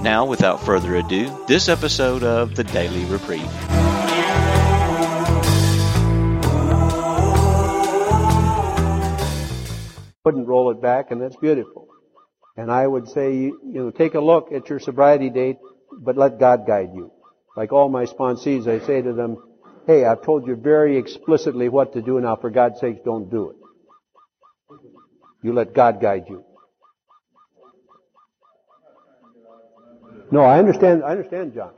Now, without further ado, this episode of the Daily Reprieve. Wouldn't roll it back, and that's beautiful. And I would say, you know, take a look at your sobriety date, but let God guide you. Like all my sponsees, I say to them, hey, I've told you very explicitly what to do now, for God's sake, don't do it. You let God guide you. No, I understand, I understand, John.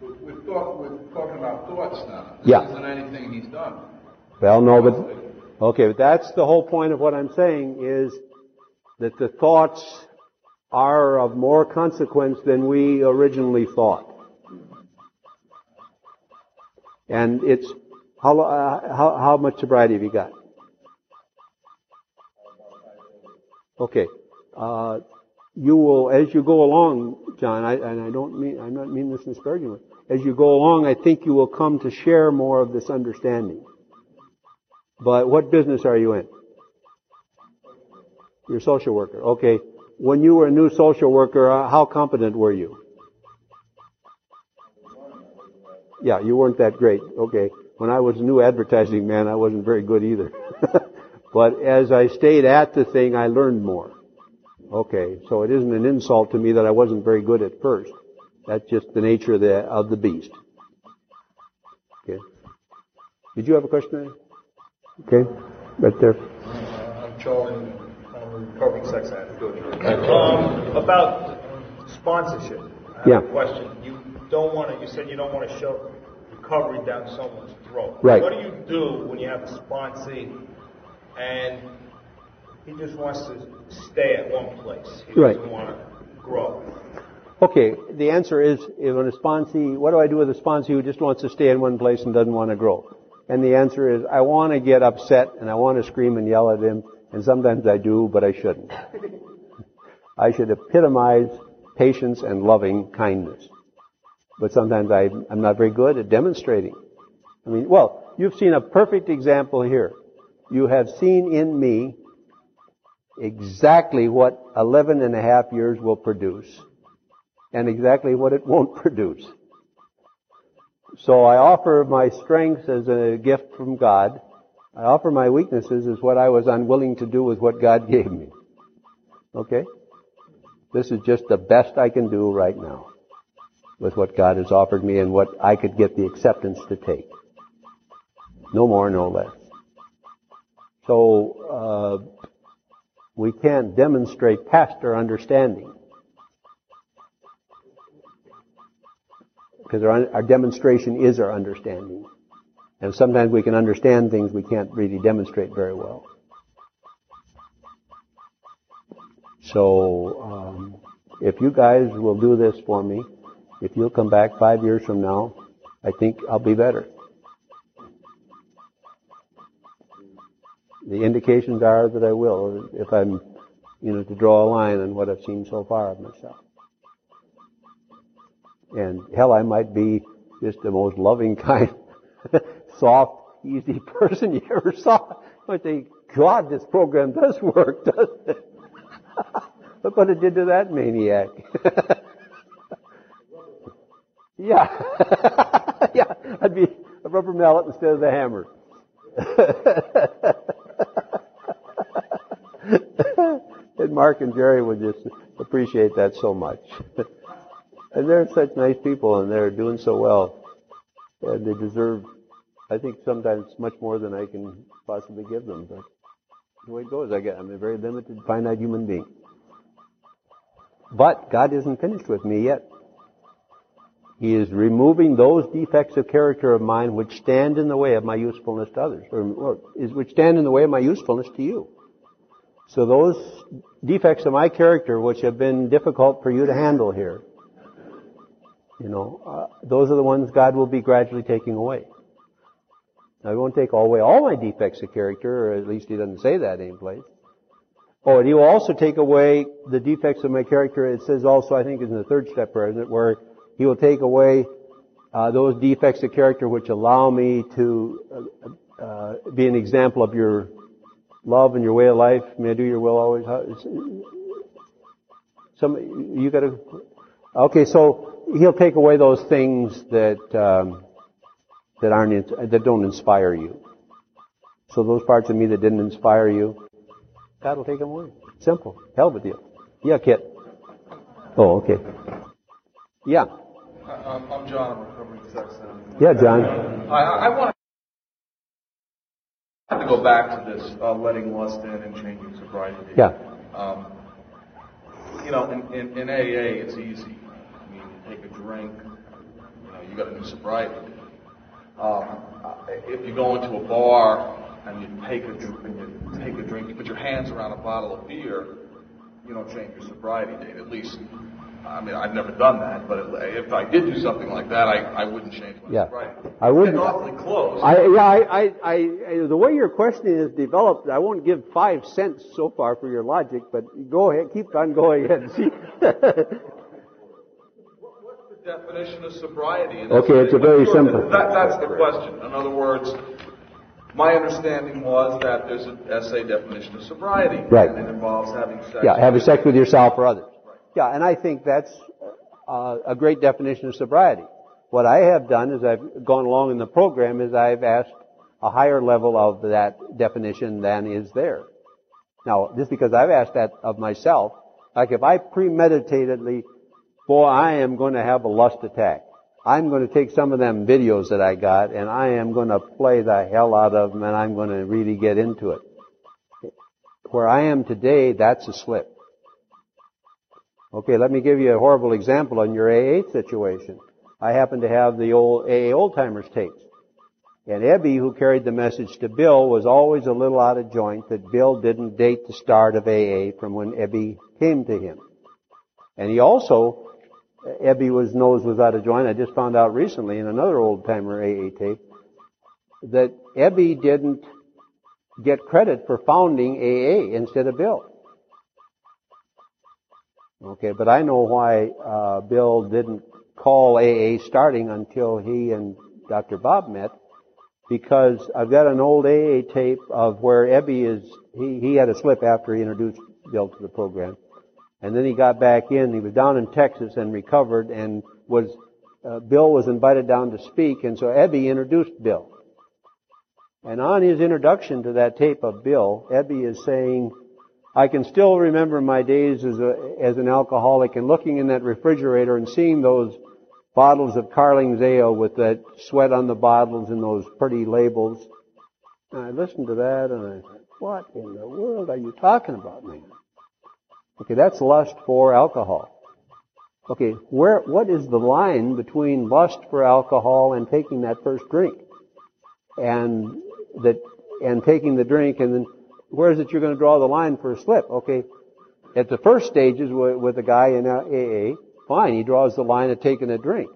We're, thought, we're talking about thoughts now. This Yeah. isn't anything he's done. Well, no, but, okay, but that's the whole point of what I'm saying is that the thoughts are of more consequence than we originally thought. And it's, how, uh, how, how much sobriety have you got? Okay. Uh, you will, as you go along, John, I, and I don't mean, I'm not meaning this in a disparaging. As you go along, I think you will come to share more of this understanding. But what business are you in? You're a social worker. Okay. When you were a new social worker, uh, how competent were you? Yeah, you weren't that great. Okay. When I was a new advertising man, I wasn't very good either. but as I stayed at the thing, I learned more. Okay. So it isn't an insult to me that I wasn't very good at first. That's just the nature of the, of the beast. Okay. Did you have a question? Okay. Right there. I'm Charlie. I'm a recovering sex addict. Um, about sponsorship. I have Yeah. a question. You don't want to. You said you don't want to shove recovery down someone's throat. Right. What do you do when you have a sponsee and he just wants to stay at one place? He Right. doesn't want to grow. Okay, the answer is, if a sponsee, what do I do with a sponsee who just wants to stay in one place and doesn't want to grow? And the answer is, I want to get upset and I want to scream and yell at him, and sometimes I do, but I shouldn't. I should epitomize patience and loving kindness. But sometimes I, I'm not very good at demonstrating. I mean, well, you've seen a perfect example here. You have seen in me exactly what 11 and a half years will produce and exactly what it won't produce. So I offer my strengths as a gift from God. I offer my weaknesses as what I was unwilling to do with what God gave me. Okay? This is just the best I can do right now with what God has offered me and what I could get the acceptance to take. No more, no less. So, uh, we can't demonstrate past our understanding. Because our, our demonstration is our understanding. And sometimes we can understand things we can't really demonstrate very well. So, um, if you guys will do this for me, if you'll come back five years from now, I think I'll be better. The indications are that I will, if I'm, you know, to draw a line on what I've seen so far of myself. And hell, I might be just the most loving, kind, soft, easy person you ever saw. I think, God, this program does work, doesn't it? Look what it did to that maniac. yeah. yeah, I'd be a rubber mallet instead of the hammer. and Mark and Jerry would just appreciate that so much. and they're such nice people and they're doing so well. And they deserve, I think sometimes much more than I can possibly give them. But the way it goes, I get, I'm a very limited, finite human being. But God isn't finished with me yet. He is removing those defects of character of mine which stand in the way of my usefulness to others, or, or is, which stand in the way of my usefulness to you. So those defects of my character which have been difficult for you to handle here, You know, uh, those are the ones God will be gradually taking away. Now, He won't take away all my defects of character, or at least He doesn't say that anyplace. Oh, and He will also take away the defects of my character. It says also, I think, in the third step where He will take away uh, those defects of character which allow me to uh, uh, be an example of your love and your way of life. May I do your will always? Some you got to. Okay, so he'll take away those things that um, that aren't that don't inspire you. So those parts of me that didn't inspire you, God will take them away. Simple. Hell of a deal. Yeah, Kit. Oh, okay. Yeah. I'm, I'm John. I'm recovering sex. Yeah, John. I, I want to go back to this uh, letting lust in and changing sobriety. Yeah. Um, you know, in, in, in AA, it's easy. I mean, you take a drink, you know, you got a new sobriety. Um, if you go into a bar and you take a drink, and you take a drink, you put your hands around a bottle of beer, you don't change your sobriety date. At least, I mean, I've never done that, but if I did do something like that, I, I wouldn't change my yeah. sobriety. I wouldn't. It's awfully close. I, yeah, I, I, I, the way your question is developed, I won't give five cents so far for your logic, but go ahead, keep on going ahead. And see. What's the definition of sobriety? Okay, it's a very sure, simple- That, that's the question. In other words, my understanding was that there's an SA definition of sobriety. Right. And it involves having sex. Yeah, having sex with yourself or others. Yeah, and I think that's uh, a great definition of sobriety. What I have done as I've gone along in the program is I've asked a higher level of that definition than is there. Now, just because I've asked that of myself, like if I premeditatedly, boy, I am going to have a lust attack. I'm going to take some of them videos that I got and I am going to play the hell out of them and I'm going to really get into it. Where I am today, that's a slip. Okay, let me give you a horrible example on your AA situation. I happen to have the old AA old timers tapes. And Ebby, who carried the message to Bill, was always a little out of joint that Bill didn't date the start of AA from when Ebby came to him. And he also, Ebby was nose was out of joint. I just found out recently in another old timer AA tape that Ebby didn't get credit for founding AA instead of Bill. Okay, but I know why uh, Bill didn't call AA starting until he and Dr. Bob met, because I've got an old AA tape of where Ebby is. He he had a slip after he introduced Bill to the program, and then he got back in. He was down in Texas and recovered, and was uh, Bill was invited down to speak, and so Ebby introduced Bill. And on his introduction to that tape of Bill, Ebby is saying, I can still remember my days as a, as an alcoholic and looking in that refrigerator and seeing those bottles of Carling's ale with that sweat on the bottles and those pretty labels. And I listened to that and I thought, what in the world are you talking about, man? Okay, that's lust for alcohol. Okay, where, what is the line between lust for alcohol and taking that first drink? And that, and taking the drink and then where is it you're going to draw the line for a slip? Okay, at the first stages with, with a guy in AA, fine, he draws the line of taking a drink.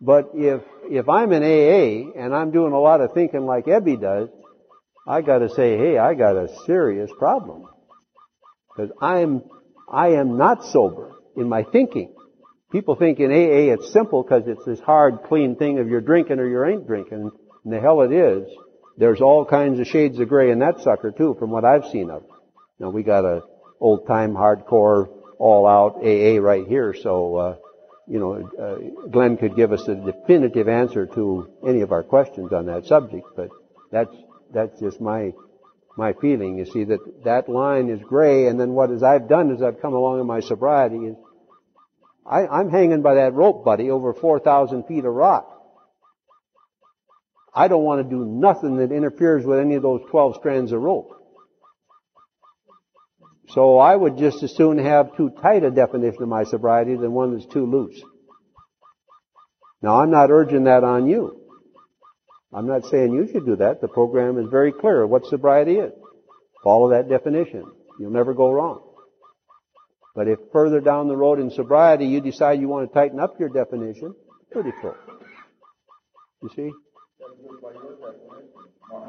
But if if I'm in AA and I'm doing a lot of thinking like Ebby does, I got to say, hey, I got a serious problem because I'm I am not sober in my thinking. People think in AA it's simple because it's this hard, clean thing of you're drinking or you ain't drinking. And the hell it is. There's all kinds of shades of gray in that sucker too, from what I've seen of. it. Now we got a old time hardcore all out AA right here, so uh, you know uh, Glenn could give us a definitive answer to any of our questions on that subject. But that's that's just my my feeling. You see that that line is gray, and then what as I've done as I've come along in my sobriety is I, I'm hanging by that rope, buddy, over four thousand feet of rock. I don't want to do nothing that interferes with any of those 12 strands of rope. So I would just as soon have too tight a definition of my sobriety than one that's too loose. Now I'm not urging that on you. I'm not saying you should do that. The program is very clear what sobriety is. Follow that definition. You'll never go wrong. But if further down the road in sobriety you decide you want to tighten up your definition, beautiful. You see?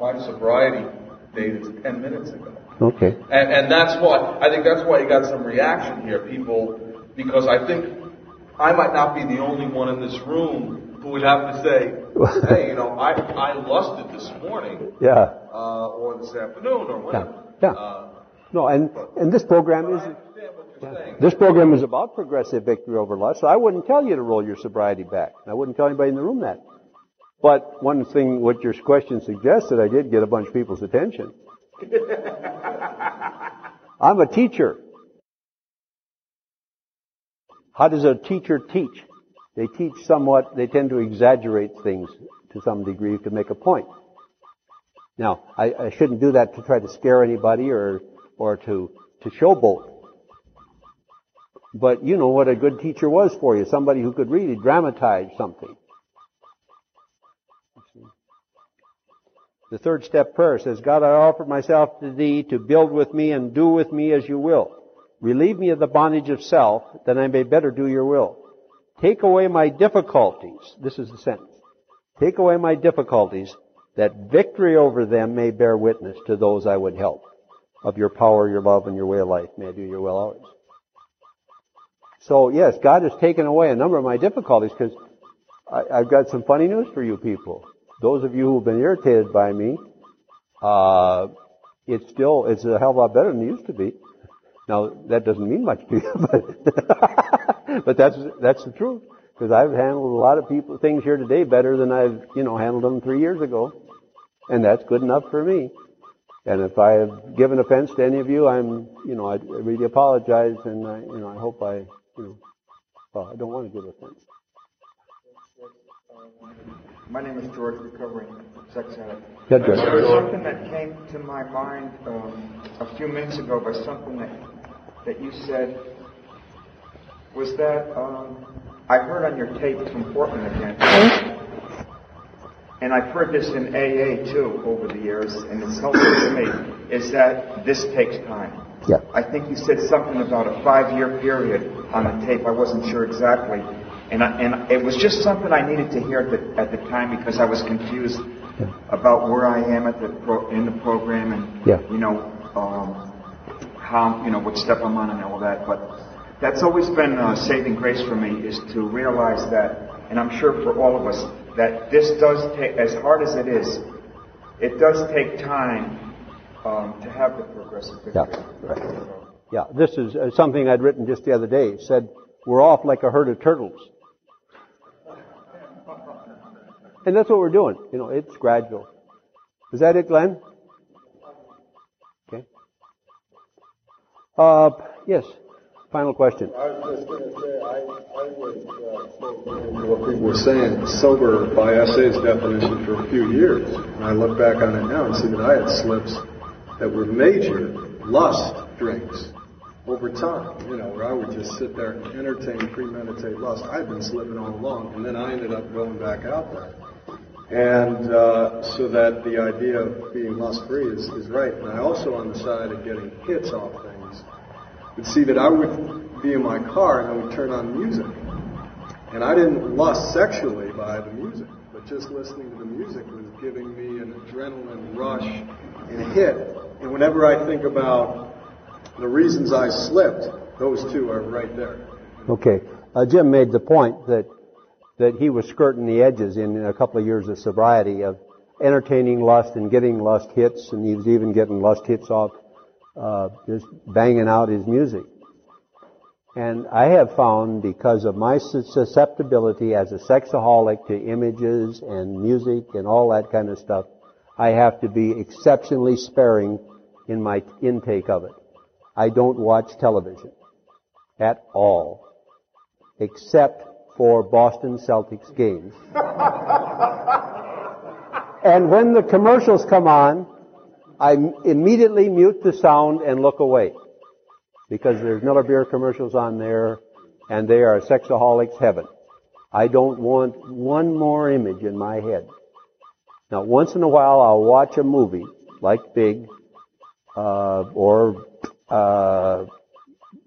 My sobriety date is 10 minutes ago. Okay. And, and that's why, I think that's why you got some reaction here, people, because I think I might not be the only one in this room who would have to say, hey, you know, I, I lusted this morning, Yeah. uh, or this afternoon, or whatever. Yeah. Uh, No, and, and this program is, I understand what you're saying. this program is about progressive victory over lust, so I wouldn't tell you to roll your sobriety back. I wouldn't tell anybody in the room that. But one thing, what your question suggested, I did get a bunch of people's attention. I'm a teacher. How does a teacher teach? They teach somewhat, they tend to exaggerate things to some degree to make a point. Now, I, I shouldn't do that to try to scare anybody or, or to, to showboat. But you know what a good teacher was for you. Somebody who could really dramatize something. The third step prayer says, God, I offer myself to thee to build with me and do with me as you will. Relieve me of the bondage of self that I may better do your will. Take away my difficulties. This is the sentence. Take away my difficulties that victory over them may bear witness to those I would help. Of your power, your love, and your way of life. May I do your will always. So yes, God has taken away a number of my difficulties because I've got some funny news for you people. Those of you who've been irritated by me, uh, it's still, it's a hell of a lot better than it used to be. Now, that doesn't mean much to you, but, but that's, that's the truth. Because I've handled a lot of people, things here today better than I've, you know, handled them three years ago. And that's good enough for me. And if I have given offense to any of you, I'm, you know, I really apologize and I, you know, I hope I, you know, well, I don't want to give offense. My name is George, recovering sex addict. Yeah, George. There was something that came to my mind um, a few minutes ago by something that that you said. Was that um, I heard on your tape from Portland again, and I've heard this in AA too over the years, and it's helpful to me. Is that this takes time? Yeah. I think you said something about a five-year period on the tape. I wasn't sure exactly, and I, and it was just something I needed to hear at the at the time because I was confused about where I am at the pro, in the program and Yeah. you know um, how you know what step I'm on and all that. But that's always been uh, saving grace for me is to realize that, and I'm sure for all of us that this does take as hard as it is. It does take time um, to have the progressive Yeah, right. Yeah, this is uh, something I'd written just the other day. It said, we're off like a herd of turtles. And that's what we're doing. You know, it's gradual. Is that it, Glenn? Okay. Uh, yes. Final question. I was just going to say, I, I was uh, what people were saying, sober by SA's definition for a few years. And I look back on it now and see that I had slips that were major lust drinks over time, you know, where I would just sit there and entertain, premeditate lust. I'd been slipping all along, and then I ended up going back out there. And uh, so that the idea of being lust-free is, is right. And I also, on the side of getting hits off things, would see that I would be in my car and I would turn on music. And I didn't lust sexually by the music, but just listening to the music was giving me an adrenaline rush and a hit. And whenever I think about the reasons I slipped, those two are right there. Okay. Uh, Jim made the point that that he was skirting the edges in a couple of years of sobriety of entertaining lust and getting lust hits, and he was even getting lust hits off uh, just banging out his music. And I have found because of my susceptibility as a sexaholic to images and music and all that kind of stuff, I have to be exceptionally sparing in my intake of it. I don't watch television at all, except for Boston Celtics games. and when the commercials come on, I immediately mute the sound and look away. Because there's Miller Beer commercials on there, and they are sexaholic's heaven. I don't want one more image in my head. Now, once in a while, I'll watch a movie like Big, uh, or uh,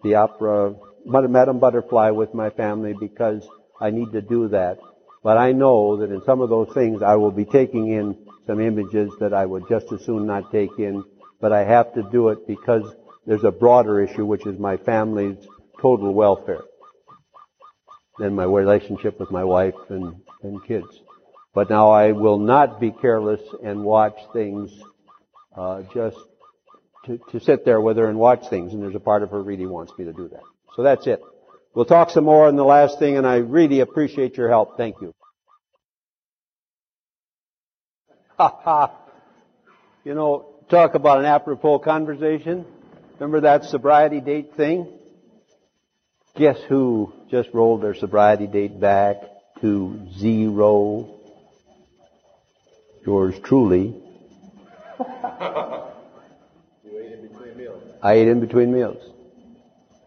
the opera Madame Butterfly with my family because I need to do that. But I know that in some of those things I will be taking in some images that I would just as soon not take in, but I have to do it because there's a broader issue which is my family's total welfare and my relationship with my wife and, and kids. But now I will not be careless and watch things uh, just to, to sit there with her and watch things, and there's a part of her really wants me to do that. So that's it. We'll talk some more on the last thing, and I really appreciate your help. Thank you. Ha ha. You know, talk about an apropos conversation. Remember that sobriety date thing? Guess who just rolled their sobriety date back to zero? Yours truly. You ate in between meals. I ate in between meals.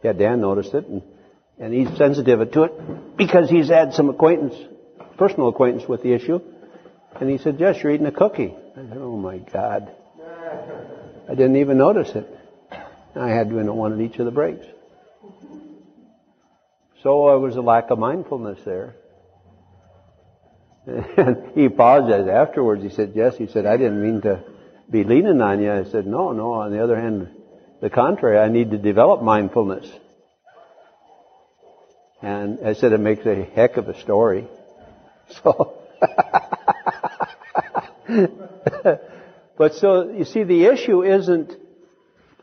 Yeah, Dan noticed it, and, and he's sensitive to it because he's had some acquaintance, personal acquaintance with the issue. And he said, Jess, you're eating a cookie. I said, oh my God. I didn't even notice it. I had to win one at each of the breaks. So there was a lack of mindfulness there. And he apologized afterwards. He said, Yes, he said, I didn't mean to be leaning on you. I said, No, no. On the other hand, the contrary, I need to develop mindfulness. And I said, It makes a heck of a story. So, but so, you see, the issue isn't,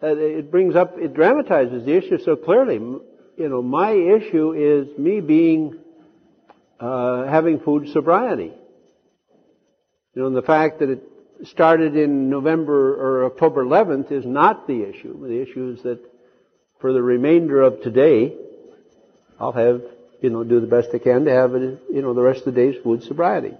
uh, it brings up, it dramatizes the issue so clearly. You know, my issue is me being uh, having food sobriety. You know, and the fact that it started in November or October 11th is not the issue. The issue is that for the remainder of today, I'll have, you know, do the best I can to have, you know, the rest of the day's food sobriety.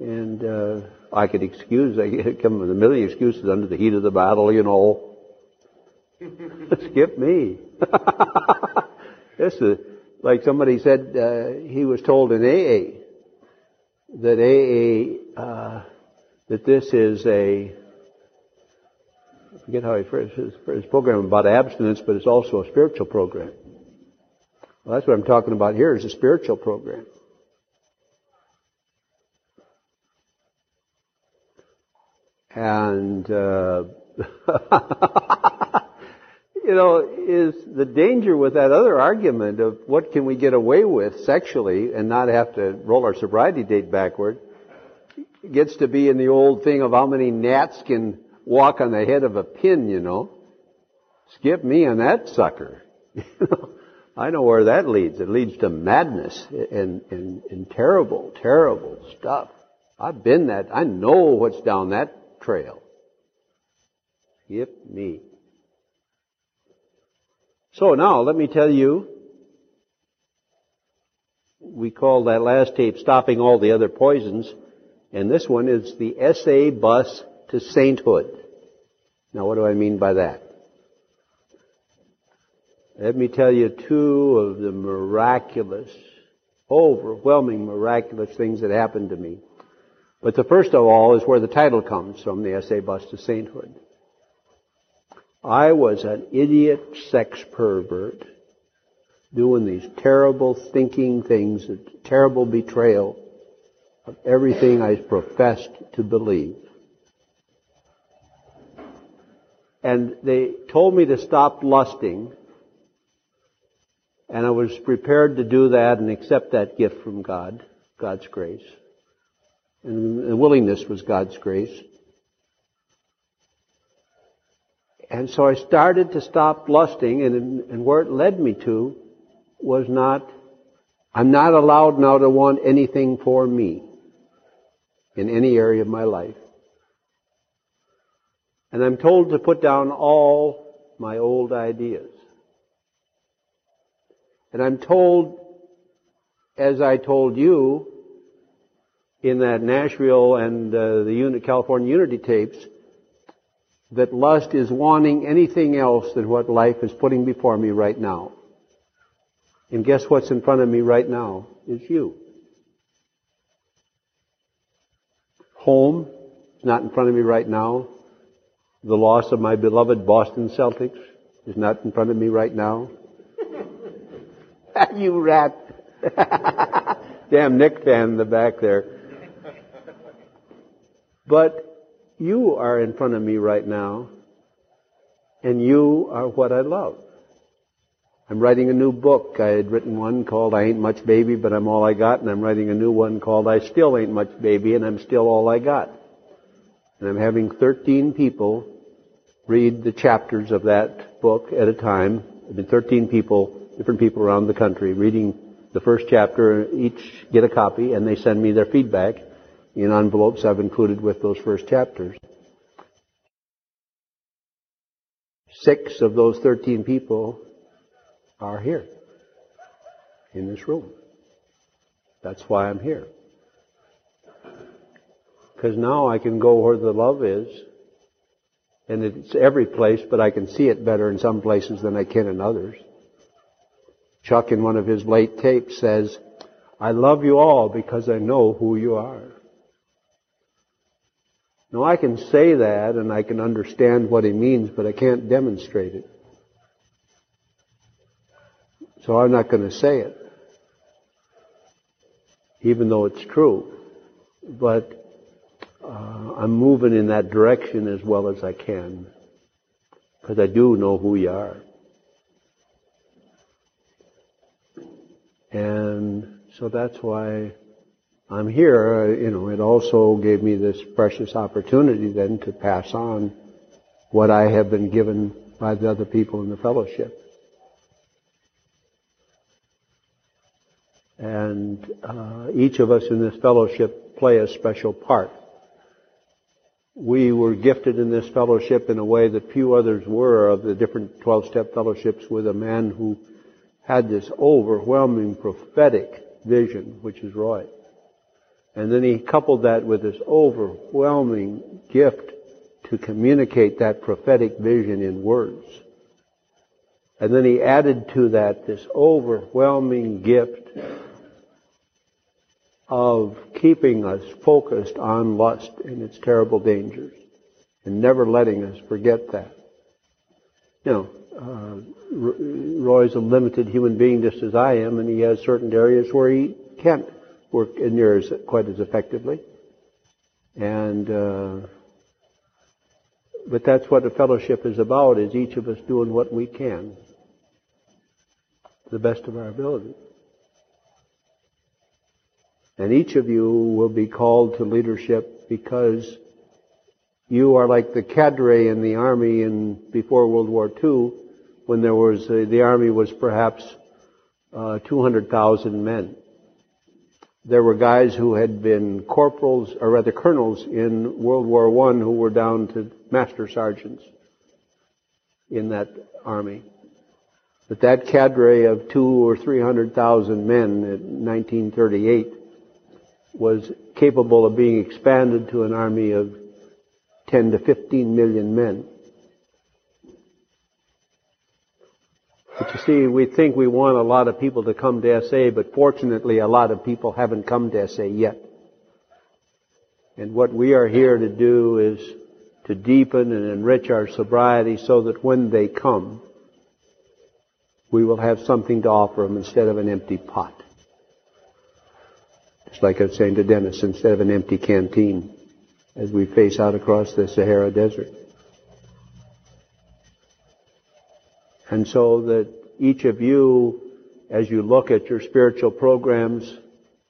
And uh, I could excuse, I could come with a million excuses under the heat of the battle, you know. Skip me. this is like somebody said uh, he was told in AA that AA uh, that this is a I forget how he phrased his, program about abstinence, but it's also a spiritual program. Well, that's what I'm talking about here is a spiritual program. And uh, you know, is the danger with that other argument of what can we get away with sexually and not have to roll our sobriety date backward gets to be in the old thing of how many gnats can walk on the head of a pin, you know. Skip me on that sucker. I know where that leads. It leads to madness and, and, and terrible, terrible stuff. I've been that. I know what's down that trail. Skip me. So now, let me tell you, we call that last tape Stopping All the Other Poisons, and this one is the SA bus to sainthood. Now, what do I mean by that? Let me tell you two of the miraculous, overwhelming miraculous things that happened to me. But the first of all is where the title comes from, the SA bus to sainthood. I was an idiot sex pervert doing these terrible thinking things, a terrible betrayal of everything I professed to believe. And they told me to stop lusting, and I was prepared to do that and accept that gift from God, God's grace. And the willingness was God's grace. And so I started to stop lusting, and, and where it led me to was not, I'm not allowed now to want anything for me in any area of my life. And I'm told to put down all my old ideas. And I'm told, as I told you in that Nashville and uh, the California Unity tapes, that lust is wanting anything else than what life is putting before me right now. And guess what's in front of me right now is you. Home is not in front of me right now. the loss of my beloved Boston Celtics is not in front of me right now. you rat. Damn Knick fan in the back there. But you are in front of me right now, and you are what I love. I'm writing a new book. I had written one called I Ain't Much Baby, but I'm All I Got, and I'm writing a new one called I Still Ain't Much Baby, and I'm Still All I Got. And I'm having 13 people read the chapters of that book at a time. I've been 13 people, different people around the country, reading the first chapter. Each get a copy, and they send me their feedback in envelopes I've included with those first chapters. Six of those 13 people are here in this room. That's why I'm here. Because now I can go where the love is, and it's every place, but I can see it better in some places than I can in others. Chuck, in one of his late tapes, says, I love you all because I know who you are. Now I can say that and I can understand what he means, but I can't demonstrate it. So I'm not going to say it. Even though it's true. But uh, I'm moving in that direction as well as I can. Because I do know who you are. And so that's why I'm here. Uh, you know, it also gave me this precious opportunity then to pass on what I have been given by the other people in the fellowship. And uh, each of us in this fellowship play a special part. We were gifted in this fellowship in a way that few others were of the different 12-step fellowships with a man who had this overwhelming prophetic vision, which is Roy. And then he coupled that with this overwhelming gift to communicate that prophetic vision in words. And then he added to that this overwhelming gift of keeping us focused on lust and its terrible dangers and never letting us forget that. You know, uh, Roy's a limited human being just as I am, and he has certain areas where he can't work in yours quite as effectively. And uh, but that's what the fellowship is about: is each of us doing what we can, to the best of our ability. And each of you will be called to leadership because you are like the cadre in the army in before World War II, when there was uh, the army was perhaps uh, 200,000 men. There were guys who had been corporals, or rather colonels, in World War I who were down to master sergeants in that army. But that cadre of two or three hundred thousand men in 1938 was capable of being expanded to an army of 10 to 15 million men. But you see, we think we want a lot of people to come to SA, but fortunately a lot of people haven't come to SA yet. And what we are here to do is to deepen and enrich our sobriety so that when they come, we will have something to offer them instead of an empty pot. Just like I was saying to Dennis, instead of an empty canteen as we face out across the Sahara Desert. And so that each of you, as you look at your spiritual programs,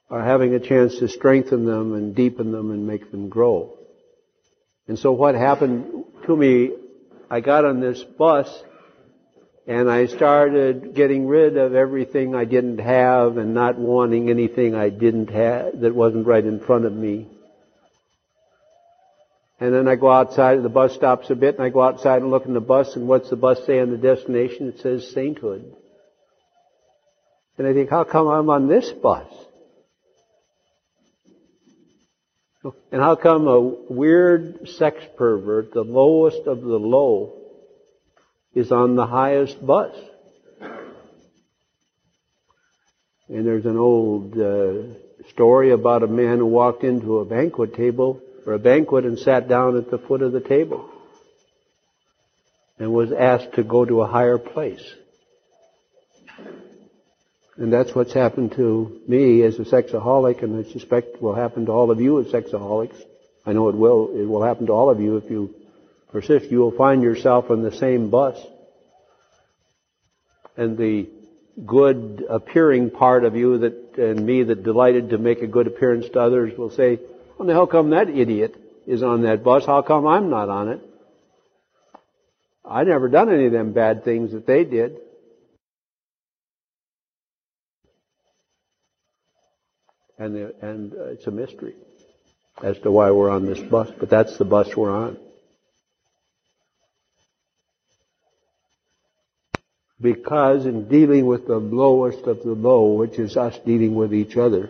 are having a chance to strengthen them and deepen them and make them grow. And so what happened to me, I got on this bus and I started getting rid of everything I didn't have and not wanting anything I didn't have that wasn't right in front of me. And then I go outside, the bus stops a bit, and I go outside and look in the bus, and what's the bus say on the destination? It says sainthood. And I think, how come I'm on this bus? And how come a weird sex pervert, the lowest of the low, is on the highest bus? And there's an old uh, story about a man who walked into a banquet table for a banquet and sat down at the foot of the table. and was asked to go to a higher place. And that's what's happened to me as a sexaholic, and I suspect will happen to all of you as sexaholics. I know it will. It will happen to all of you if you persist. You will find yourself on the same bus. And the good appearing part of you that, and me that delighted to make a good appearance to others will say, well, how come that idiot is on that bus? How come I'm not on it? I never done any of them bad things that they did. And, the, and uh, it's a mystery as to why we're on this bus, but that's the bus we're on. Because in dealing with the lowest of the low, which is us dealing with each other,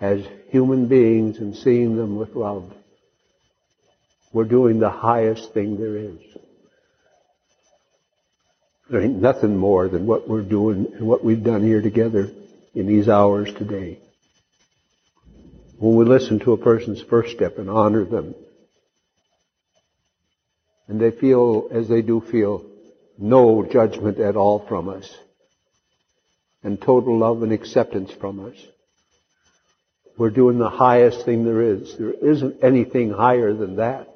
as human beings and seeing them with love, we're doing the highest thing there is. There ain't nothing more than what we're doing and what we've done here together in these hours today. When we listen to a person's first step and honor them, and they feel as they do feel no judgment at all from us, and total love and acceptance from us. We're doing the highest thing there is. There isn't anything higher than that.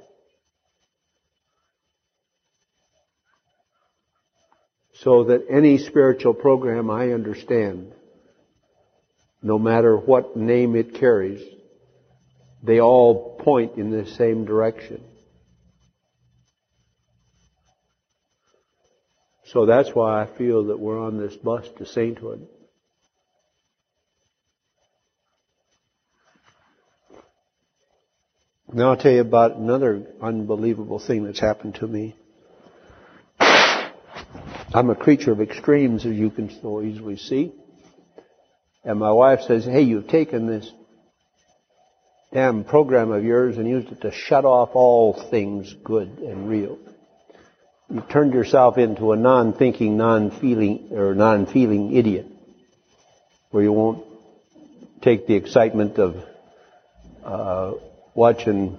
So that any spiritual program I understand, no matter what name it carries, they all point in the same direction. So that's why I feel that we're on this bus to sainthood. Now I'll tell you about another unbelievable thing that's happened to me. I'm a creature of extremes, as you can so easily see. And my wife says, hey, you've taken this damn program of yours and used it to shut off all things good and real you've turned yourself into a non-thinking, non-feeling, or non-feeling idiot, where you won't take the excitement of uh, watching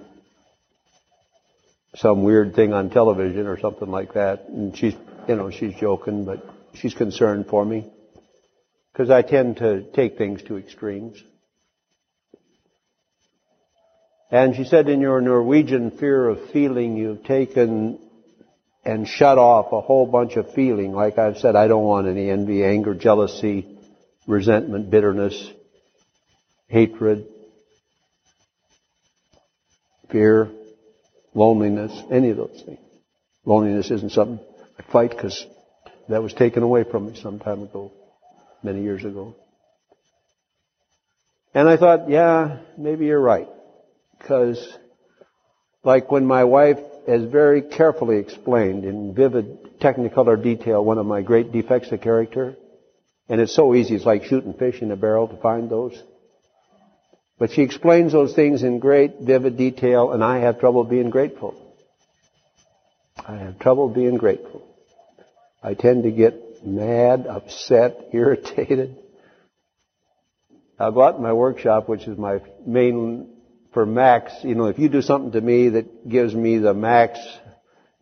some weird thing on television or something like that. And she's, you know, she's joking, but she's concerned for me because I tend to take things to extremes. And she said, in your Norwegian fear of feeling, you've taken and shut off a whole bunch of feeling. Like I've said, I don't want any envy, anger, jealousy, resentment, bitterness, hatred, fear, loneliness, any of those things. Loneliness isn't something I fight because that was taken away from me some time ago, many years ago. And I thought, yeah, maybe you're right. Because, like when my wife has very carefully explained in vivid technicolor detail one of my great defects of character. And it's so easy, it's like shooting fish in a barrel to find those. But she explains those things in great vivid detail and I have trouble being grateful. I have trouble being grateful. I tend to get mad, upset, irritated. I'll go out in my workshop, which is my main for max, you know, if you do something to me that gives me the max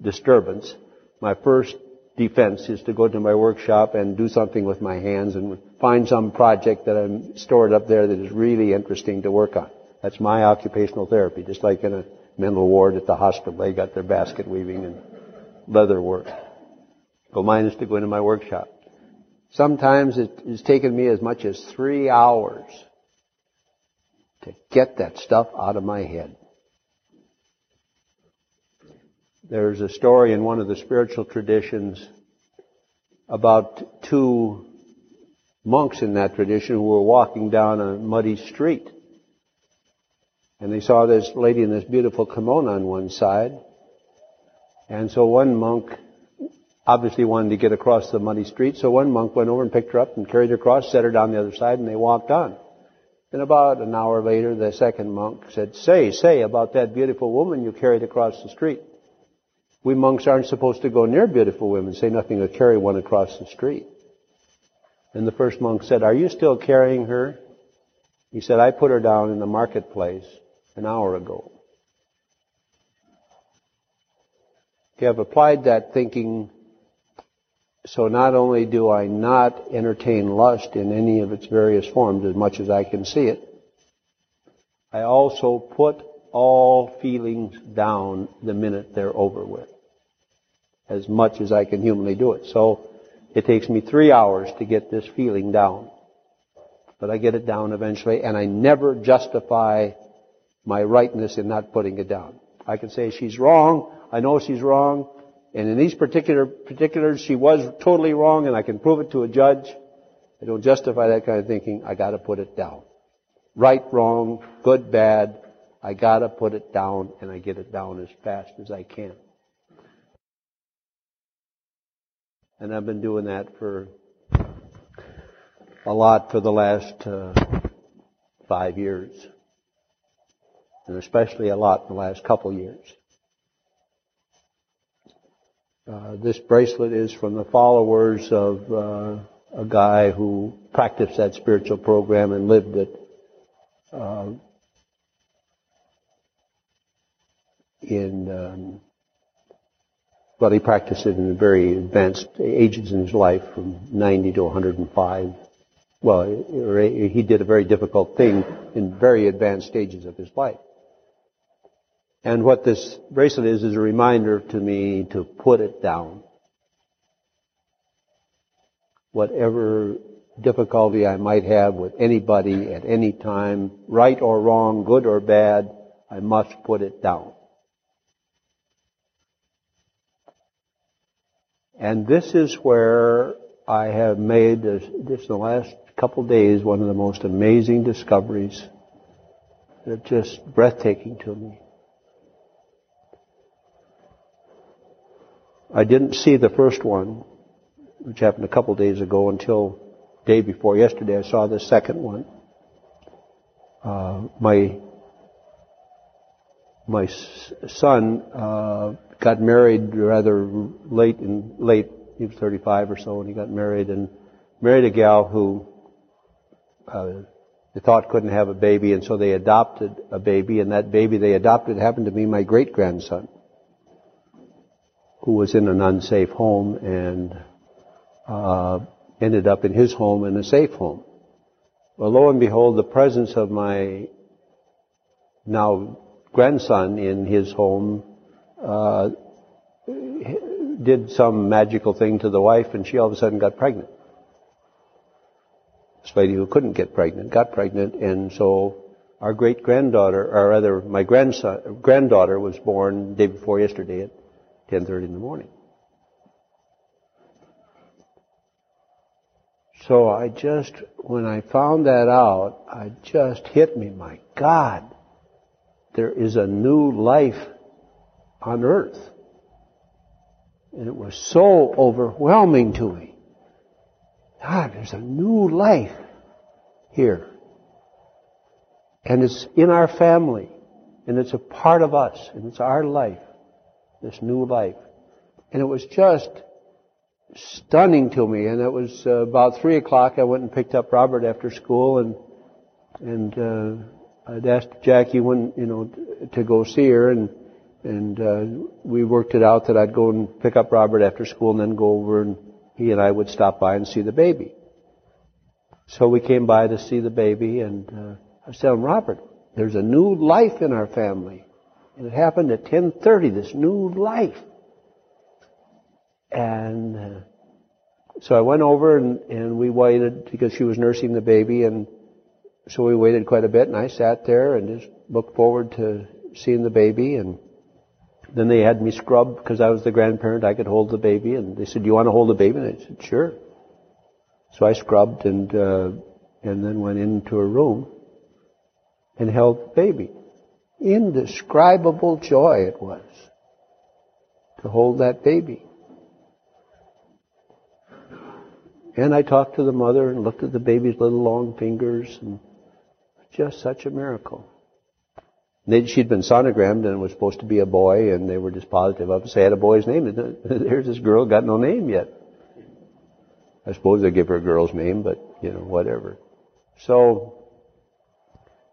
disturbance, my first defense is to go to my workshop and do something with my hands and find some project that I'm stored up there that is really interesting to work on. That's my occupational therapy, just like in a mental ward at the hospital. They got their basket weaving and leather work. Well, mine is to go into my workshop. Sometimes it has taken me as much as three hours to get that stuff out of my head. There's a story in one of the spiritual traditions about two monks in that tradition who were walking down a muddy street. And they saw this lady in this beautiful kimono on one side. And so one monk obviously wanted to get across the muddy street, so one monk went over and picked her up and carried her across, set her down the other side, and they walked on. And about an hour later, the second monk said, say, say about that beautiful woman you carried across the street. We monks aren't supposed to go near beautiful women, say nothing to carry one across the street. And the first monk said, are you still carrying her? He said, I put her down in the marketplace an hour ago. Okay, I've applied that thinking so not only do I not entertain lust in any of its various forms as much as I can see it, I also put all feelings down the minute they're over with. As much as I can humanly do it. So it takes me three hours to get this feeling down. But I get it down eventually and I never justify my rightness in not putting it down. I can say she's wrong. I know she's wrong. And in these particular particulars, she was totally wrong, and I can prove it to a judge. I don't justify that kind of thinking. I got to put it down. Right, wrong, good, bad. I got to put it down, and I get it down as fast as I can. And I've been doing that for a lot for the last uh, five years, and especially a lot in the last couple years. Uh, this bracelet is from the followers of uh, a guy who practiced that spiritual program and lived it. Uh, in um, well, he practiced it in very advanced ages in his life, from 90 to 105. Well, he did a very difficult thing in very advanced stages of his life. And what this bracelet is, is a reminder to me to put it down. Whatever difficulty I might have with anybody at any time, right or wrong, good or bad, I must put it down. And this is where I have made, this in the last couple days, one of the most amazing discoveries. They're just breathtaking to me. I didn't see the first one, which happened a couple days ago, until day before yesterday. I saw the second one. Uh, my my son uh, got married rather late in late. He was 35 or so when he got married, and married a gal who uh, they thought couldn't have a baby, and so they adopted a baby, and that baby they adopted happened to be my great grandson who was in an unsafe home and uh, ended up in his home in a safe home. Well, lo and behold, the presence of my now grandson in his home uh, did some magical thing to the wife, and she all of a sudden got pregnant. This lady who couldn't get pregnant got pregnant, and so our great granddaughter, or rather, my grandson, granddaughter was born day before yesterday at 10:30 in the morning. So I just, when I found that out, I just hit me, my God, there is a new life on earth. And it was so overwhelming to me. God, there's a new life here. And it's in our family. And it's a part of us. And it's our life this new life. And it was just stunning to me. And it was uh, about three o'clock. I went and picked up Robert after school, and and uh, I'd asked Jackie when you know to go see her, and and uh, we worked it out that I'd go and pick up Robert after school, and then go over, and he and I would stop by and see the baby. So we came by to see the baby, and uh, I was telling Robert, there's a new life in our family. And it happened at 10:30. This new life. And uh, so I went over and, and we waited because she was nursing the baby, and so we waited quite a bit. And I sat there and just looked forward to seeing the baby. And then they had me scrub because I was the grandparent. I could hold the baby, and they said, "Do you want to hold the baby?" And I said, "Sure." So I scrubbed and uh, and then went into a room and held the baby indescribable joy it was to hold that baby. And I talked to the mother and looked at the baby's little long fingers and just such a miracle. she'd been sonogrammed and was supposed to be a boy and they were just positive of it. So had a boy's name. There's this girl got no name yet. I suppose they give her a girl's name, but you know, whatever. So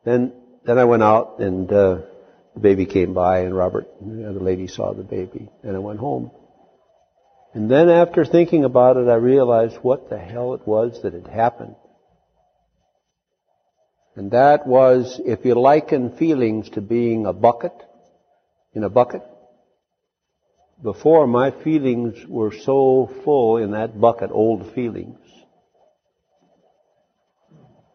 then then I went out and uh, the baby came by and Robert, and the other lady saw the baby and I went home. And then after thinking about it, I realized what the hell it was that had happened. And that was, if you liken feelings to being a bucket, in a bucket, before my feelings were so full in that bucket, old feelings,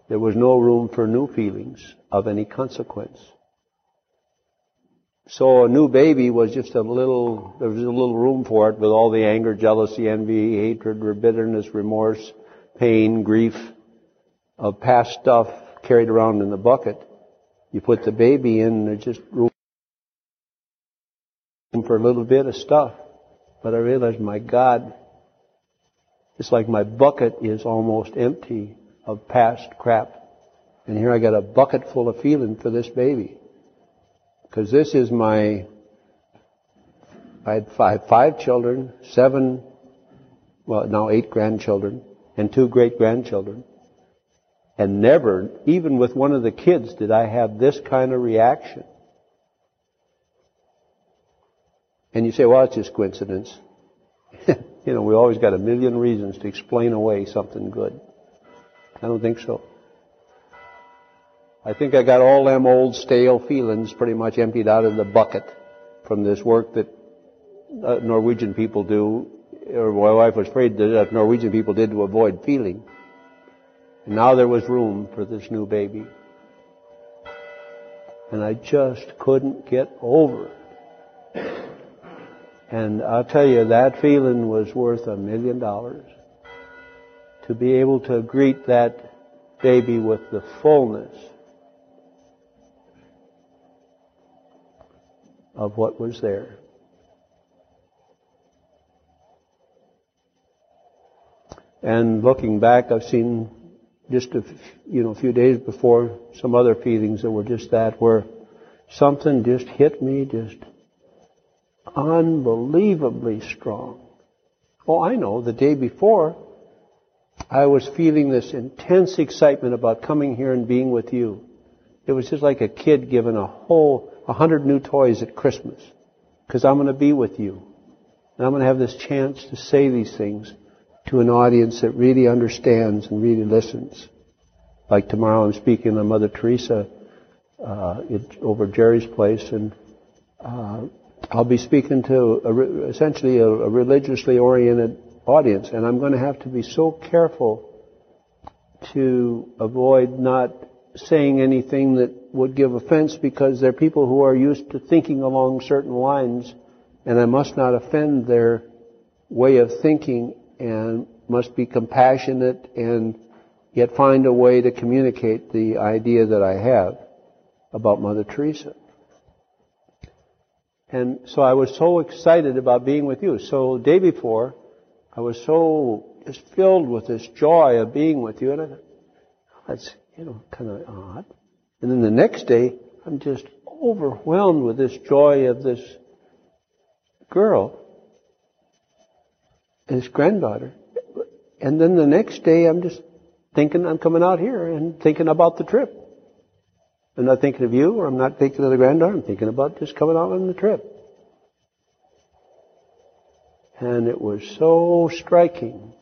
there was no room for new feelings of any consequence. So a new baby was just a little, there was a little room for it with all the anger, jealousy, envy, hatred, bitterness, remorse, pain, grief of past stuff carried around in the bucket. You put the baby in and there's just for a little bit of stuff. But I realized, my God, it's like my bucket is almost empty of past crap. And here I got a bucket full of feeling for this baby. Because this is my, I had five, five children, seven, well, now eight grandchildren, and two great grandchildren. And never, even with one of the kids, did I have this kind of reaction. And you say, well, it's just coincidence. you know, we always got a million reasons to explain away something good. I don't think so. I think I got all them old stale feelings pretty much emptied out of the bucket from this work that uh, Norwegian people do, or my wife was afraid that Norwegian people did to avoid feeling. And now there was room for this new baby. And I just couldn't get over it. And I'll tell you, that feeling was worth a million dollars. To be able to greet that baby with the fullness of what was there. And looking back, I've seen just a you know a few days before some other feelings that were just that, where something just hit me just unbelievably strong. Oh, I know. The day before, I was feeling this intense excitement about coming here and being with you. It was just like a kid given a whole a hundred new toys at Christmas because I'm going to be with you. And I'm going to have this chance to say these things to an audience that really understands and really listens. Like tomorrow I'm speaking on Mother Teresa uh, it, over Jerry's place and uh, I'll be speaking to a, essentially a, a religiously oriented audience and I'm going to have to be so careful to avoid not saying anything that would give offense because they're people who are used to thinking along certain lines and I must not offend their way of thinking and must be compassionate and yet find a way to communicate the idea that I have about Mother Teresa. And so I was so excited about being with you. So day before, I was so just filled with this joy of being with you, and I thought, oh, that's you know, kind of odd. And then the next day, I'm just overwhelmed with this joy of this girl, his granddaughter. And then the next day, I'm just thinking I'm coming out here and thinking about the trip. I'm not thinking of you, or I'm not thinking of the granddaughter. I'm thinking about just coming out on the trip. And it was so striking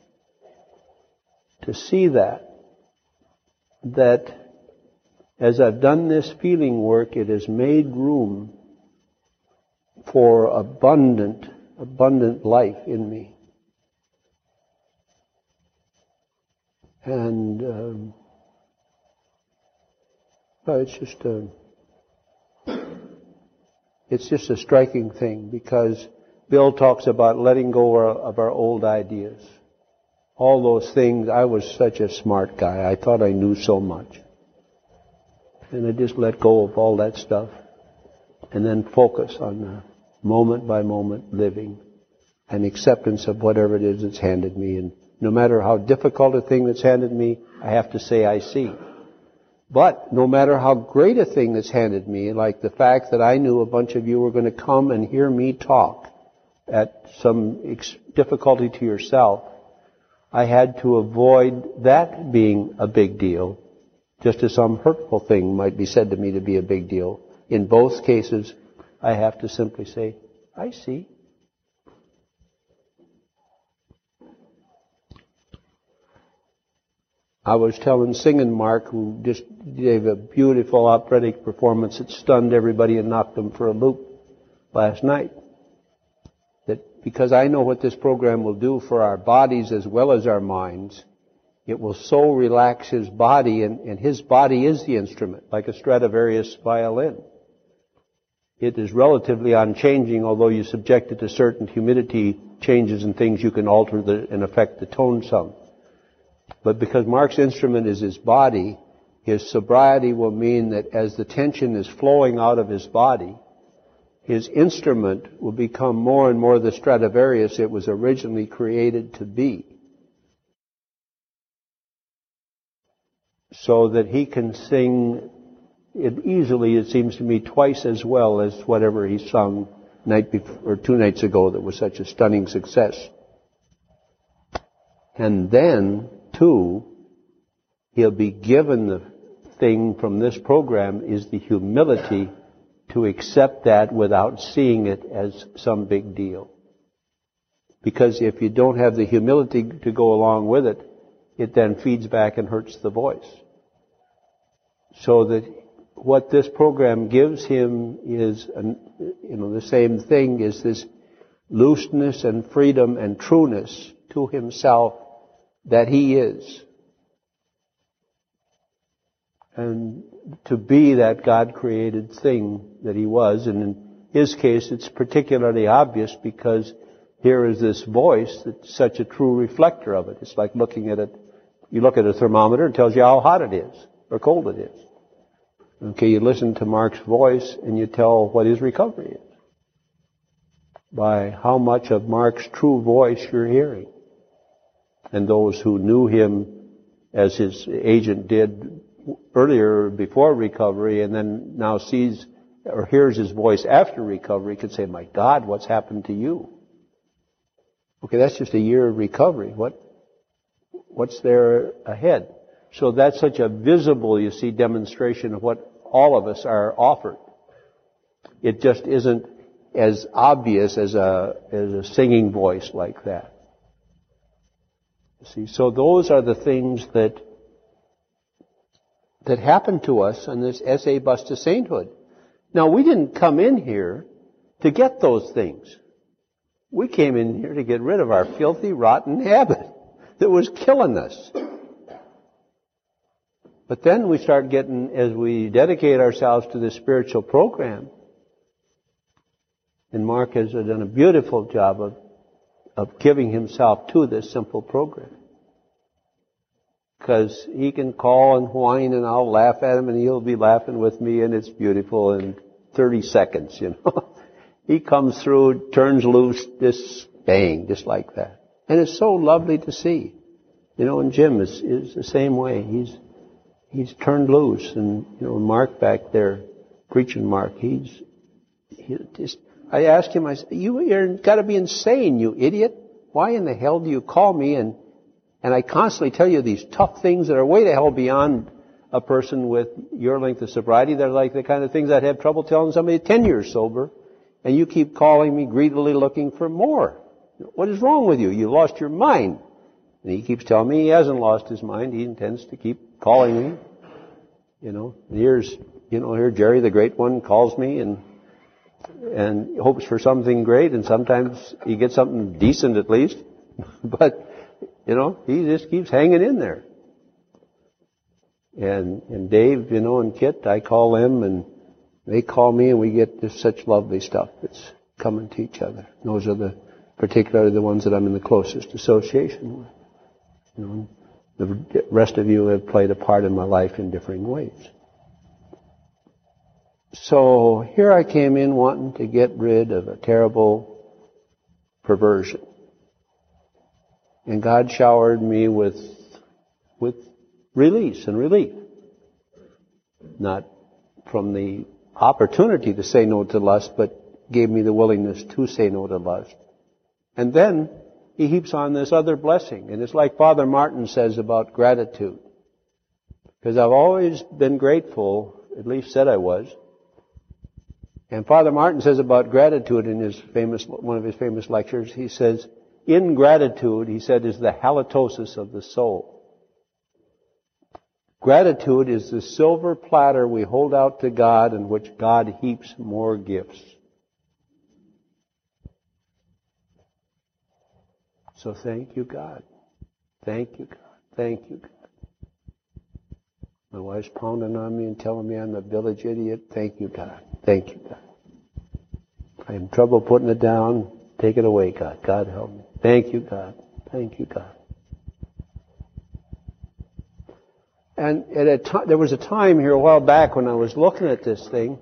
to see that that as I've done this feeling work, it has made room for abundant, abundant life in me. And um, well, it's just a, it's just a striking thing because Bill talks about letting go of our old ideas all those things. I was such a smart guy. I thought I knew so much. And I just let go of all that stuff and then focus on the moment by moment living and acceptance of whatever it is that's handed me. And no matter how difficult a thing that's handed me, I have to say I see. But no matter how great a thing that's handed me, like the fact that I knew a bunch of you were going to come and hear me talk at some difficulty to yourself, I had to avoid that being a big deal, just as some hurtful thing might be said to me to be a big deal. in both cases, I have to simply say, I see. I was telling Singing Mark, who just gave a beautiful operatic performance that stunned everybody and knocked them for a loop last night, that because I know what this program will do for our bodies as well as our minds, it will so relax his body, and, and his body is the instrument, like a Stradivarius violin. It is relatively unchanging, although you subject it to certain humidity changes and things, you can alter the, and affect the tone some. But because Mark's instrument is his body, his sobriety will mean that as the tension is flowing out of his body, his instrument will become more and more the Stradivarius it was originally created to be. So that he can sing it easily, it seems to me, twice as well as whatever he sung night before, or two nights ago that was such a stunning success. And then Two, he'll be given the thing from this program is the humility to accept that without seeing it as some big deal. Because if you don't have the humility to go along with it, it then feeds back and hurts the voice. So that what this program gives him is, an, you know, the same thing is this looseness and freedom and trueness to himself that He is. And to be that God created thing that He was, and in His case it's particularly obvious because here is this voice that's such a true reflector of it. It's like looking at it, you look at a thermometer, it tells you how hot it is, or cold it is. Okay, you listen to Mark's voice and you tell what his recovery is. By how much of Mark's true voice you're hearing and those who knew him as his agent did earlier before recovery and then now sees or hears his voice after recovery could say, my God, what's happened to you? Okay, that's just a year of recovery. What, what's there ahead? So that's such a visible, you see, demonstration of what all of us are offered. It just isn't as obvious as a, as a singing voice like that. See, so those are the things that that happen to us on this SA bus to sainthood. Now we didn't come in here to get those things. We came in here to get rid of our filthy, rotten habit that was killing us. But then we start getting, as we dedicate ourselves to this spiritual program, and Mark has done a beautiful job of of giving himself to this simple program. Because he can call and whine and I'll laugh at him and he'll be laughing with me and it's beautiful in 30 seconds, you know. he comes through, turns loose, just bang, just like that. And it's so lovely to see. You know, and Jim is, is the same way. He's, he's turned loose and, you know, Mark back there, preaching Mark, he's, he just, I asked him, I said, you, you're gotta be insane, you idiot. Why in the hell do you call me and, and I constantly tell you these tough things that are way the hell beyond a person with your length of sobriety. They're like the kind of things I'd have trouble telling somebody 10 years sober. And you keep calling me greedily looking for more. What is wrong with you? You lost your mind. And he keeps telling me he hasn't lost his mind. He intends to keep calling me. You know, and here's, you know, here Jerry the Great One calls me and and hopes for something great, and sometimes he gets something decent at least. but you know, he just keeps hanging in there. And and Dave, you know, and Kit, I call them, and they call me, and we get just such lovely stuff that's coming to each other. Those are the particularly the ones that I'm in the closest association with. You know, the rest of you have played a part in my life in differing ways. So here I came in wanting to get rid of a terrible perversion. And God showered me with, with release and relief. Not from the opportunity to say no to lust, but gave me the willingness to say no to lust. And then he heaps on this other blessing. And it's like Father Martin says about gratitude. Because I've always been grateful, at least said I was, And Father Martin says about gratitude in his famous, one of his famous lectures, he says, ingratitude, he said, is the halitosis of the soul. Gratitude is the silver platter we hold out to God in which God heaps more gifts. So thank you, God. Thank you, God. Thank you, God. My wife's pounding on me and telling me I'm a village idiot. Thank you, God. Thank you, God. I am trouble putting it down. Take it away, God. God help me. Thank you, God. Thank you, God. And at a time, there was a time here a while back when I was looking at this thing,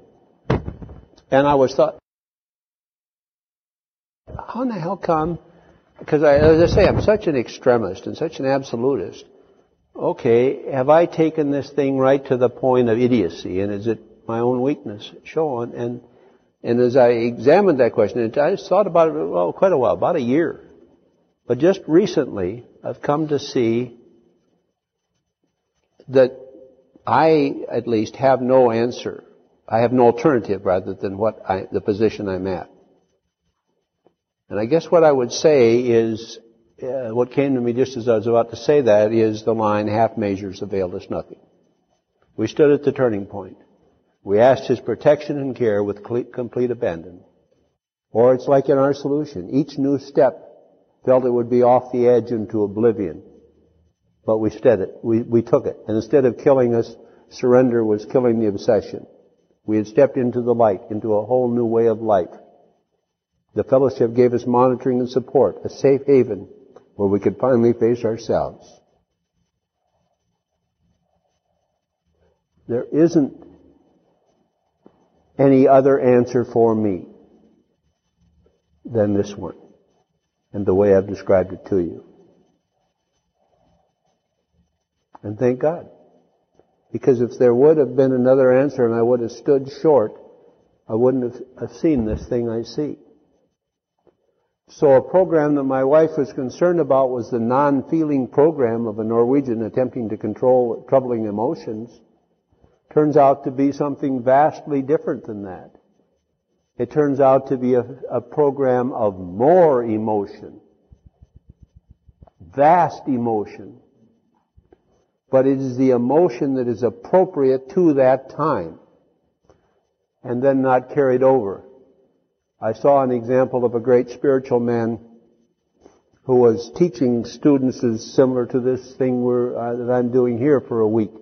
and I was thought, how in the hell come? Because I, as I say, I'm such an extremist and such an absolutist okay, have I taken this thing right to the point of idiocy, and is it my own weakness shown? And and as I examined that question, I just thought about it well quite a while, about a year. But just recently, I've come to see that I, at least, have no answer. I have no alternative rather than what I, the position I'm at. And I guess what I would say is uh, what came to me just as I was about to say that is the line, half measures availed us nothing. We stood at the turning point. We asked His protection and care with complete abandon. Or it's like in our solution. Each new step felt it would be off the edge into oblivion. But we stead it. We, we took it. And instead of killing us, surrender was killing the obsession. We had stepped into the light, into a whole new way of life. The fellowship gave us monitoring and support, a safe haven where we could finally face ourselves. There isn't any other answer for me than this one and the way I've described it to you. And thank God. Because if there would have been another answer and I would have stood short, I wouldn't have seen this thing I see. So a program that my wife was concerned about was the non-feeling program of a Norwegian attempting to control troubling emotions. Turns out to be something vastly different than that. It turns out to be a, a program of more emotion. Vast emotion. But it is the emotion that is appropriate to that time. And then not carried over. I saw an example of a great spiritual man who was teaching students is similar to this thing uh, that I'm doing here for a week.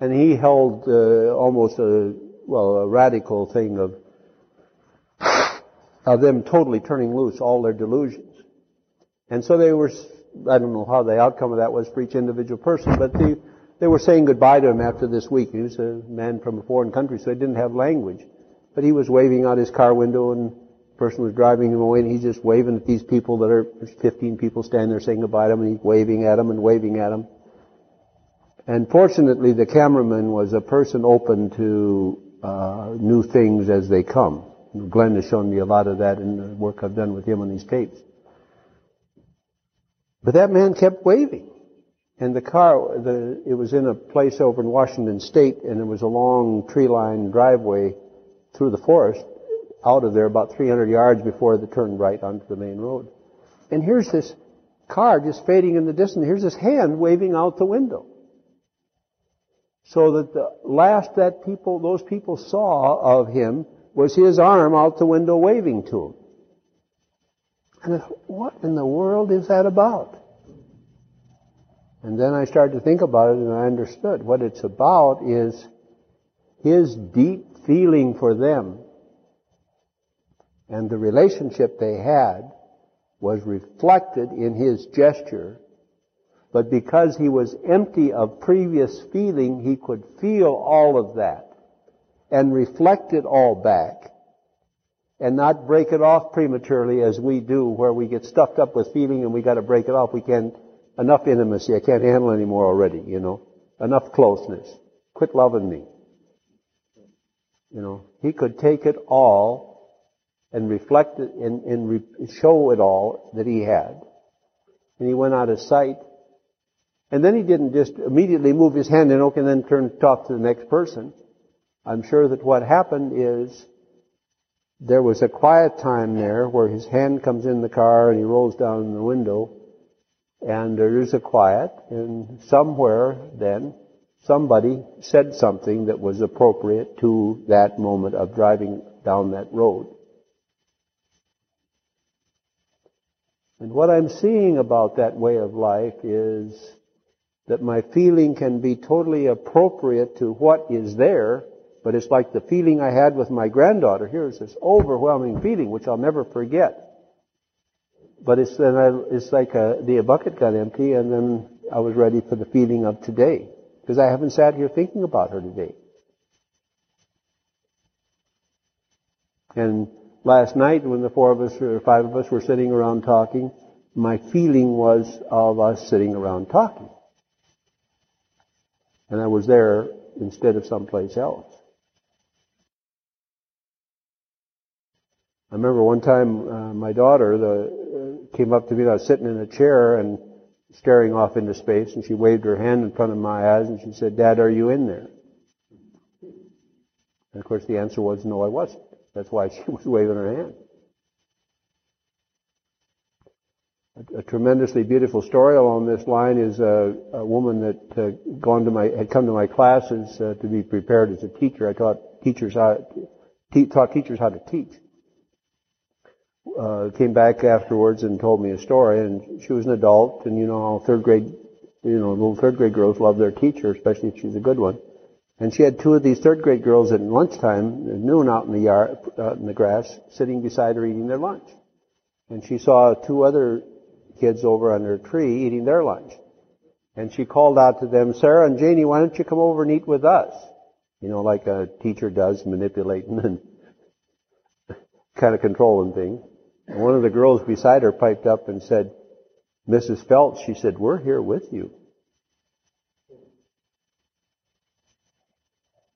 And he held uh, almost a, well, a radical thing of, of them totally turning loose all their delusions. And so they were, I don't know how the outcome of that was for each individual person, but they, they were saying goodbye to him after this week. He was a man from a foreign country, so they didn't have language. But he was waving out his car window and the person was driving him away and he's just waving at these people that are, there's 15 people standing there saying goodbye to him and he's waving at them and waving at them. And fortunately the cameraman was a person open to uh, new things as they come. Glenn has shown me a lot of that in the work I've done with him on these tapes. But that man kept waving. And the car, the, it was in a place over in Washington State, and it was a long tree-lined driveway through the forest out of there about 300 yards before the turn right onto the main road. And here's this car just fading in the distance. Here's this hand waving out the window. So that the last that people, those people saw of him was his arm out the window waving to him. And I thought, what in the world is that about? And then I started to think about it and I understood. What it's about is his deep feeling for them and the relationship they had was reflected in his gesture, but because he was empty of previous feeling, he could feel all of that and reflect it all back and not break it off prematurely as we do where we get stuffed up with feeling and we gotta break it off. We can't, enough intimacy. I can't handle anymore already, you know. Enough closeness. Quit loving me. You know, he could take it all and reflect it and, and re- show it all that he had. And he went out of sight. And then he didn't just immediately move his hand and okay, and then turn to talk to the next person. I'm sure that what happened is there was a quiet time there where his hand comes in the car and he rolls down the window and there is a quiet and somewhere then somebody said something that was appropriate to that moment of driving down that road. And what I'm seeing about that way of life is that my feeling can be totally appropriate to what is there, but it's like the feeling I had with my granddaughter. Here's this overwhelming feeling which I'll never forget. But it's then I, it's like a, the bucket got empty, and then I was ready for the feeling of today because I haven't sat here thinking about her today. And last night, when the four of us or five of us were sitting around talking, my feeling was of us sitting around talking, and I was there instead of someplace else. I remember one time uh, my daughter the, uh, came up to me. I was sitting in a chair and staring off into space, and she waved her hand in front of my eyes, and she said, "Dad, are you in there?" And of course, the answer was, "No, I wasn't." That's why she was waving her hand. A, tremendously beautiful story along this line is a, a woman that uh, gone to my had come to my classes uh, to be prepared as a teacher. I taught teachers how te- taught teachers how to teach uh, came back afterwards and told me a story. And she was an adult, and you know how third grade, you know, little third grade girls love their teacher, especially if she's a good one. And she had two of these third grade girls at lunchtime, at noon, out in the yard, uh, in the grass, sitting beside her eating their lunch. And she saw two other kids over on their tree eating their lunch. And she called out to them, Sarah and Janie, why don't you come over and eat with us? You know, like a teacher does, manipulating and kind of controlling things. And one of the girls beside her piped up and said, Mrs. Phelps, she said, we're here with you.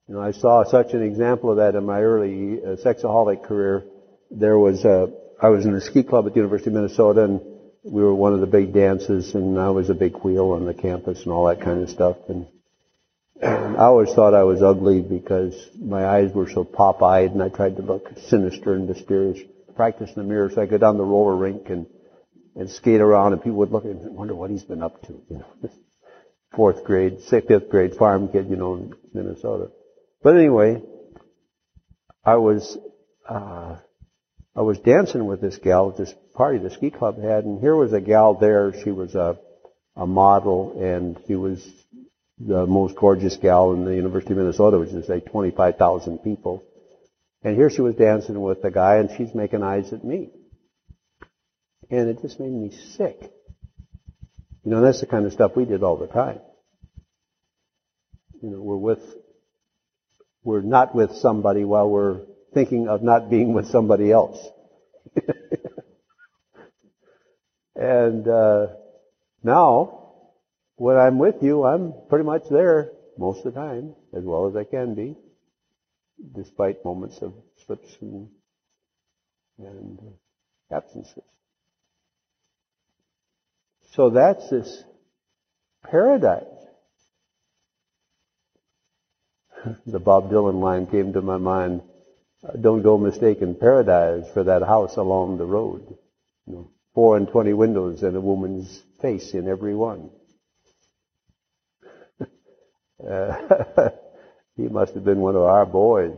You know, I saw such an example of that in my early uh, sexaholic career. There was, uh, I was in a ski club at the University of Minnesota and we were one of the big dances and I was a big wheel on the campus and all that kind of stuff. And, and I always thought I was ugly because my eyes were so pop-eyed and I tried to look sinister and mysterious practice in the mirror. So I go down the roller rink and, and skate around and people would look at and wonder what he's been up to, you know. Fourth grade, sixth, fifth grade farm kid, you know, in Minnesota. But anyway, I was, uh, I was dancing with this gal at this party the ski club had, and here was a gal there. She was a, a model, and she was the most gorgeous gal in the University of Minnesota, which is like 25,000 people. And here she was dancing with the guy, and she's making eyes at me. And it just made me sick. You know, that's the kind of stuff we did all the time. You know, we're with, we're not with somebody while we're thinking of not being with somebody else. and uh, now, when I'm with you, I'm pretty much there most of the time, as well as I can be despite moments of slips and, and absences. So that's this paradise. the Bob Dylan line came to my mind. Don't go mistaking paradise for that house along the road. You know, four and twenty windows and a woman's face in every one. uh, he must have been one of our boys.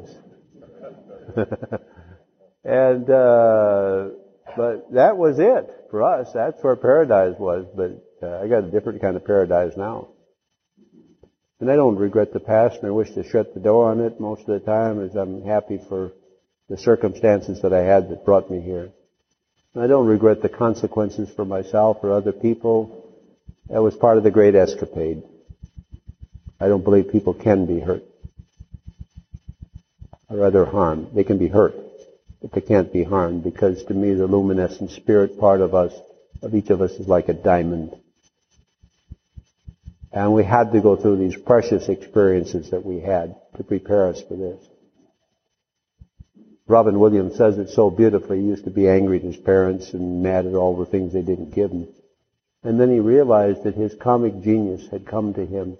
and uh, but that was it for us. That's where paradise was. But uh, I got a different kind of paradise now. And I don't regret the past, and I wish to shut the door on it most of the time, as I'm happy for the circumstances that I had that brought me here. And I don't regret the consequences for myself or other people. That was part of the great escapade. I don't believe people can be hurt or other harm. They can be hurt, but they can't be harmed because to me the luminescent spirit part of us, of each of us is like a diamond. And we had to go through these precious experiences that we had to prepare us for this. Robin Williams says it so beautifully. He used to be angry at his parents and mad at all the things they didn't give him. And then he realized that his comic genius had come to him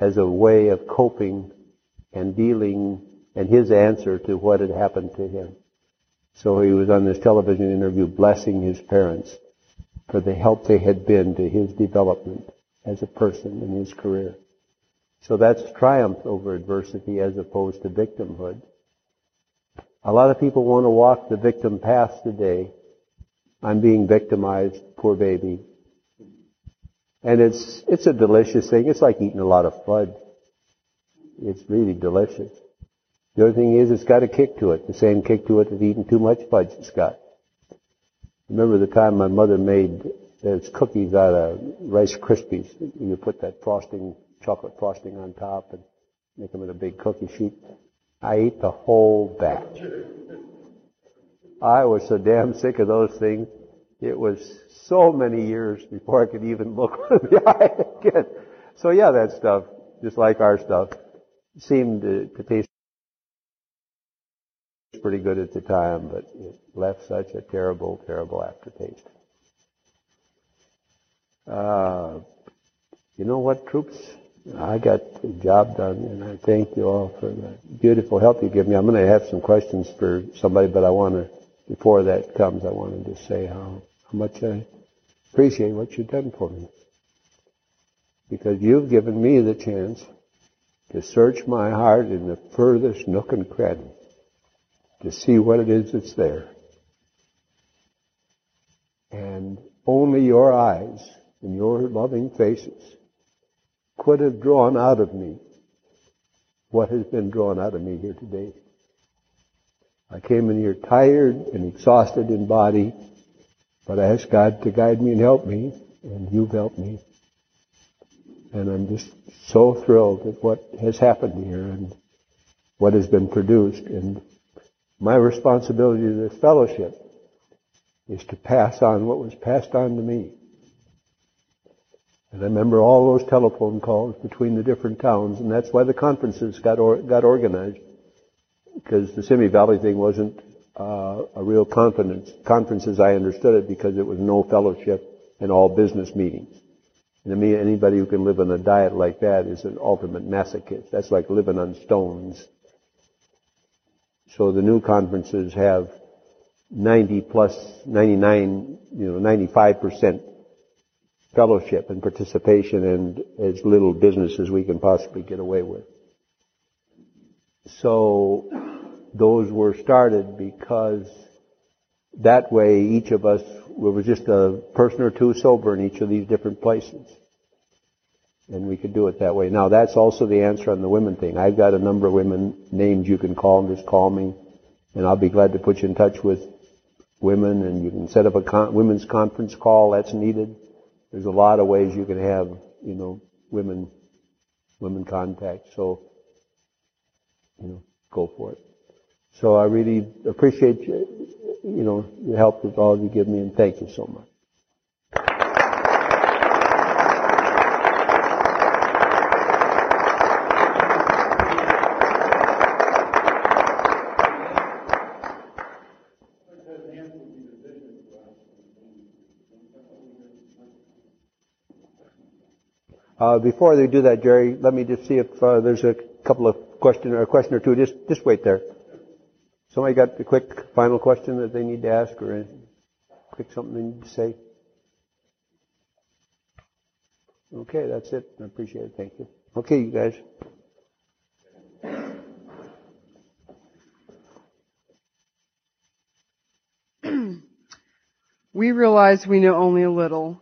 as a way of coping and dealing and his answer to what had happened to him. So he was on this television interview blessing his parents for the help they had been to his development as a person in his career. So that's triumph over adversity as opposed to victimhood. A lot of people want to walk the victim path today. I'm being victimized, poor baby. And it's, it's a delicious thing. It's like eating a lot of fud. It's really delicious. The other thing is it's got a kick to it, the same kick to it that eating too much fudge has got. Remember the time my mother made those cookies out of Rice Krispies. You put that frosting, chocolate frosting on top and make them in a big cookie sheet. I ate the whole batch. I was so damn sick of those things. It was so many years before I could even look in the eye again. So yeah, that stuff, just like our stuff, seemed to, to taste pretty good at the time, but it left such a terrible, terrible aftertaste. Uh, you know what, troops? I got the job done, and I thank you all for the beautiful help you give me. I'm going to have some questions for somebody, but I want to, before that comes, I wanted to say how, how much I appreciate what you've done for me. Because you've given me the chance to search my heart in the furthest nook and cranny to see what it is that's there. And only your eyes and your loving faces could have drawn out of me what has been drawn out of me here today. I came in here tired and exhausted in body, but I asked God to guide me and help me, and you've helped me. And I'm just so thrilled at what has happened here and what has been produced. And my responsibility to this fellowship is to pass on what was passed on to me. And I remember all those telephone calls between the different towns, and that's why the conferences got or, got organized, because the Simi Valley thing wasn't uh, a real conference. Conferences, I understood it, because it was no fellowship and all business meetings. And to me, anybody who can live on a diet like that is an ultimate masochist. That's like living on stones. So the new conferences have 90 plus 99, you know, 95 percent fellowship and participation and as little business as we can possibly get away with. So those were started because that way each of us, was just a person or two sober in each of these different places. And we could do it that way. Now that's also the answer on the women thing. I've got a number of women names you can call and just call me. And I'll be glad to put you in touch with women and you can set up a con- women's conference call that's needed. There's a lot of ways you can have, you know, women, women contact. So, you know, go for it. So I really appreciate you, you know, the help that all of you give me and thank you so much. Uh, before they do that, Jerry, let me just see if uh, there's a couple of question or a question or two. Just just wait there. Somebody got a quick final question that they need to ask, or a quick something they need to say? Okay, that's it. I appreciate it. Thank you. Okay, you guys. we realize we know only a little